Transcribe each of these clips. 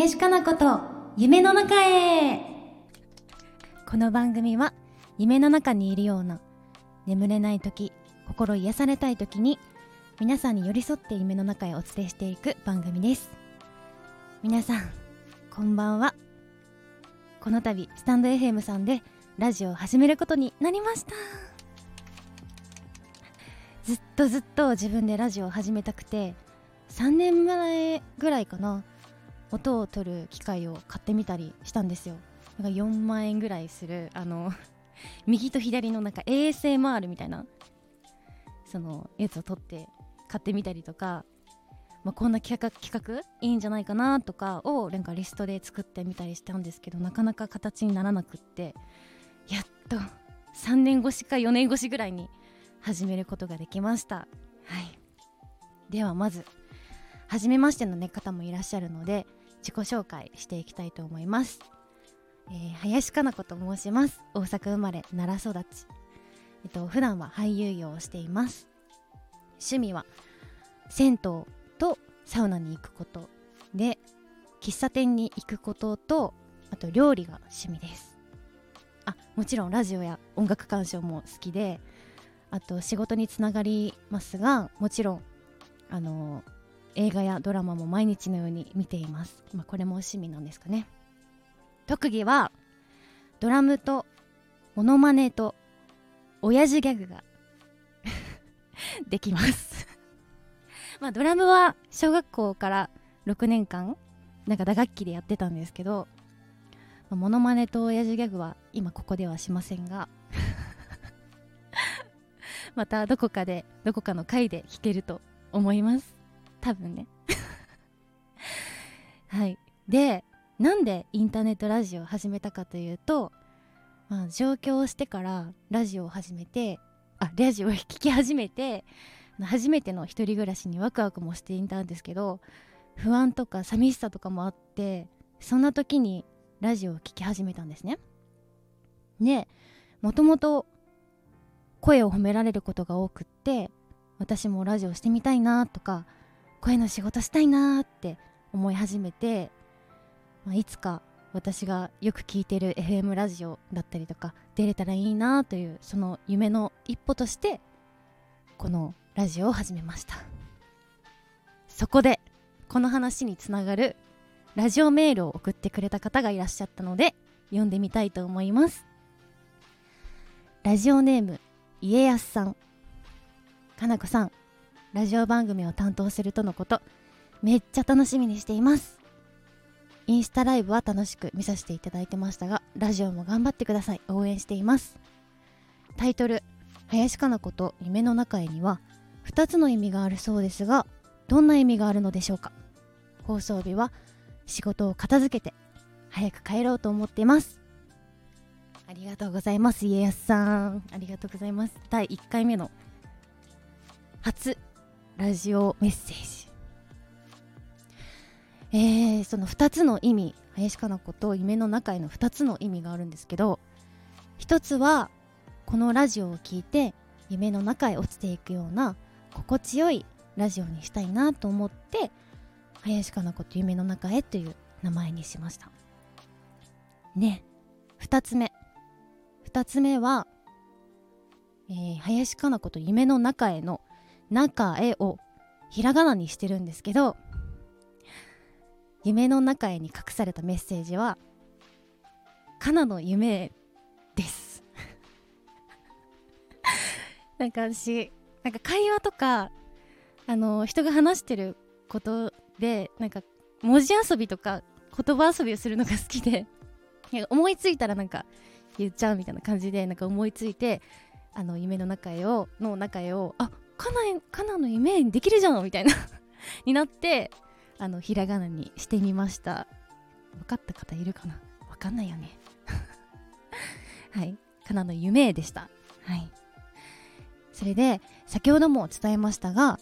林かな子と夢の中へ。この番組は夢の中にいるような眠れない時心癒されたい時に皆さんに寄り添って夢の中へお伝えしていく番組です。皆さんこんばんは。この度スタンド FM さんでラジオを始めることになりました。ずっとずっと自分でラジオを始めたくて3年前ぐらいかな。音を取る機械を買ってみたりしたんですよ。なんか4万円ぐらいするあの 右と左のなんか ASMR みたいなそのやつを取って買ってみたりとか、まあ、こんな企画企画いいんじゃないかなとかをなんかリストで作ってみたりしたんですけどなかなか形にならなくってやっと3年越しか4年越しぐらいに始めることができました。はい。ではまず初めましての、ね、方もいらっしゃるので自己紹介していきたいと思います、えー、林かな子と申します。大阪生まれ奈良育ち。えっと普段は俳優業をしています。趣味は銭湯とサウナに行くことで喫茶店に行くこととあと料理が趣味です。あもちろんラジオや音楽鑑賞も好きであと仕事につながりますがもちろんあの映画やドラマも毎日のように見ています、まあ、これも趣味なんですかね。特技はドラムとモノマネと親父ギャグが できます。まあドラムは小学校から6年間なんか打楽器でやってたんですけど、まあ、モノマネと親父ギャグは今ここではしませんが またどこかでどこかの回で弾けると思います。多分ね。はい。でなんでインターネットラジオを始めたかというと、まあ、上京してからラジオを始めてあラジオを聴き始めて初めての一人暮らしにワクワクもしていたんですけど不安とか寂しさとかもあってそんな時にラジオを聴き始めたんですね。でもともと声を褒められることが多くって私もラジオしてみたいなとか声の仕事したいなって思い始めて、まあ、いつか私がよく聞いてる FM ラジオだったりとか出れたらいいなというその夢の一歩としてこのラジオを始めました。そこでこの話につながるラジオメールを送ってくれた方がいらっしゃったので読んでみたいと思います。ラジオネーム家康さん。かなこさん。ラジオ番組を担当するとのこと。めっちゃ楽しみにしています。インスタライブは楽しく見させていただいてましたがラジオも頑張ってください。応援しています。タイトル「林かな子と夢の中へ」には2つの意味があるそうですがどんな意味があるのでしょうか。放送日は仕事を片付けて早く帰ろうと思っています。ありがとうございます家康さん。ありがとうございます。第1回目の初ラジオメッセージ。えー、その2つの意味。林かな子と夢の中への2つの意味があるんですけど1つはこのラジオを聴いて夢の中へ落ちていくような心地よいラジオにしたいなと思って林かな子と夢の中へという名前にしました。ね。2つ目。2つ目は、えー、林かな子と夢の中への中へをひらがなにしてるんですけど夢の中へに隠されたメッセージはかなの夢です。なんか私なんか会話とかあの人が話してることでなんか文字遊びとか言葉遊びをするのが好きで 思いついたらなんか言っちゃうみたいな感じでなんか思いついてあの夢の中へをの中へをあカナカナの夢にできるじゃんみたいな。になってあのひらがなにしてみました。分かった方いるかな？分かんないよね。はい。カナの夢でした。はい。それで先ほども伝えましたが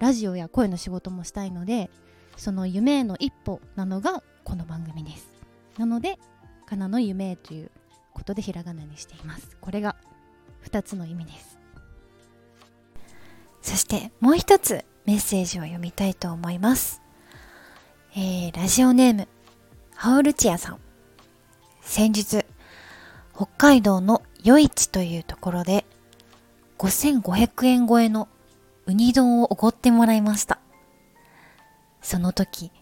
ラジオや声の仕事もしたいのでその夢への一歩なのがこの番組です。なのでかなの夢ということでひらがなにしています。これが2つの意味です。そしてもう一つメッセージを読みたいと思います。えー、ラジオネーム、ハウルチアさん。先日北海道の余市というところで5500円超えのウニ丼をおごってもらいました。その時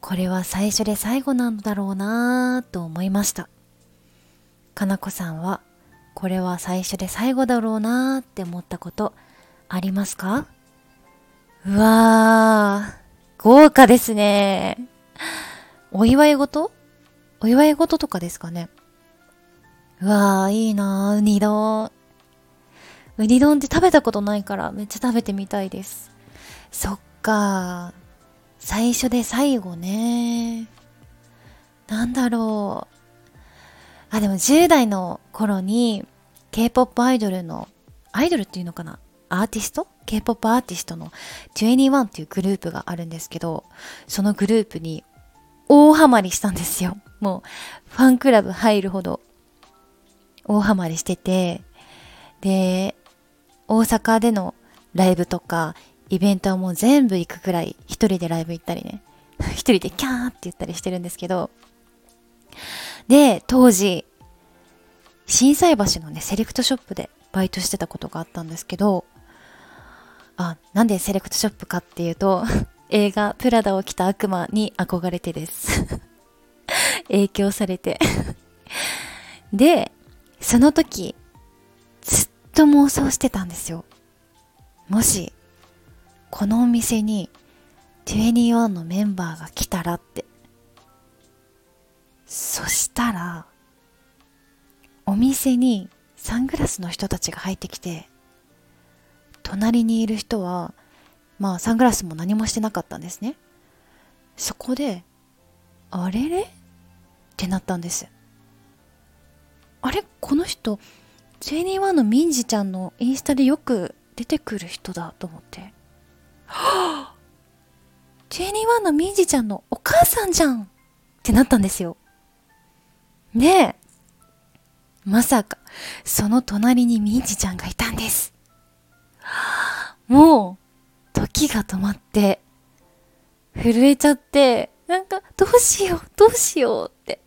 これは最初で最後なんだろうなぁと思いました。かなこさんはこれは最初で最後だろうなーって思ったことありますか？うわー豪華ですね。お祝い事？お祝い事とかですかね。うわーいいなーウニ丼。ウニ丼って食べたことないからめっちゃ食べてみたいです。そっか。最初で最後ね。なんだろう。あでも10代の頃に K-POP アイドルのアイドルっていうのかな？アーティスト？K-POP アーティストの21っていうグループがあるんですけどそのグループに大ハマりしたんですよ。もうファンクラブ入るほど大ハマりしててで大阪でのライブとかイベントはもう全部行くくらい一人でライブ行ったりね 一人でキャーって言ったりしてるんですけどで当時心斎橋のねセレクトショップでバイトしてたことがあったんですけどあなんでセレクトショップかっていうと 映画「プラダを着た悪魔」に憧れてです。影響されて。でその時ずっと妄想してたんですよ。もしこのお店に21のメンバーが来たらって。そしたらお店にサングラスの人たちが入ってきて隣にいる人はまあサングラスも何もしてなかったんですね。そこであれれ？ってなったんです。あれ？この人 JD1 のミンジちゃんのインスタでよく出てくる人だと思って。はあ JD1 のミンジちゃんのお母さんじゃん！ってなったんですよ。でまさかその隣にミンジちゃんがいたんです。もう時が止まって震えちゃってなんかどうしようどうしようって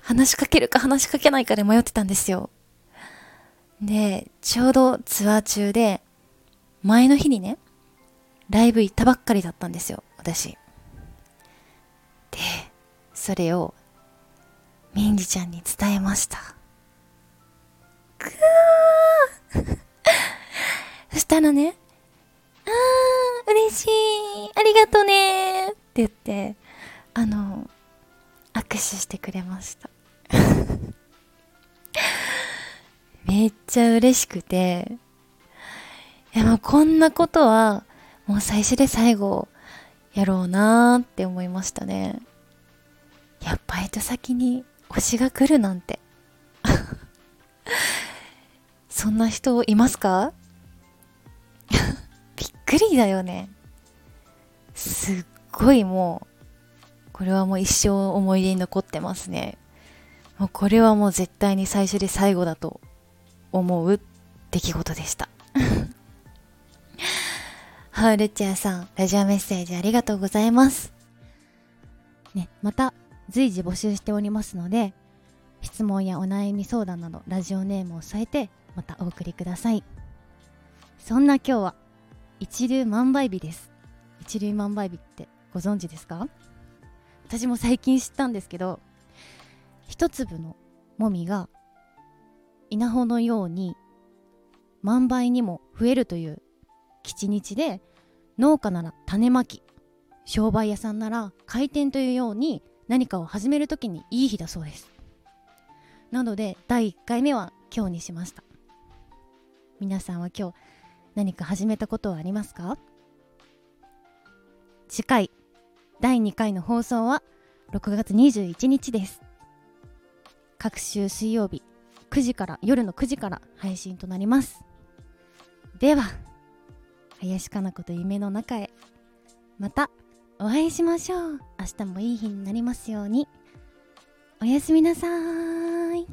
話しかけるか話しかけないかで迷ってたんですよ。でちょうどツアー中で前の日にねライブ行ったばっかりだったんですよ私。でそれをミンジちゃんに伝えました。くー。したらねあー嬉しいありがとうねって言ってあの握手してくれました。めっちゃ嬉しくていやもうこんなことはもう最初で最後やろうなーって思いましたね。やっバイト先に推しが来るなんて。そんな人いますか？びっくりだよね。すっごいもうこれはもう一生思い出に残ってますね。もうこれはもう絶対に最初で最後だと思う出来事でした。ハウルチアさんラジオメッセージありがとうございます。ねまた随時募集しておりますので質問やお悩み相談などラジオネームを添えてまたお送りください。そんな今日は一粒万倍日です。一粒万倍日ってご存知ですか？私も最近知ったんですけど一粒のもみが稲穂のように万倍にも増えるという吉日で農家なら種まき商売屋さんなら開店というように何かを始める時にいい日だそうです。なので第1回目は今日にしました。皆さんは今日何か始めたことはありますか？次回第2回の放送は6月21日です。各週水曜日9時から夜の9時から配信となります。では林かな子と夢の中へまたお会いしましょう。明日もいい日になりますように。おやすみなさーい。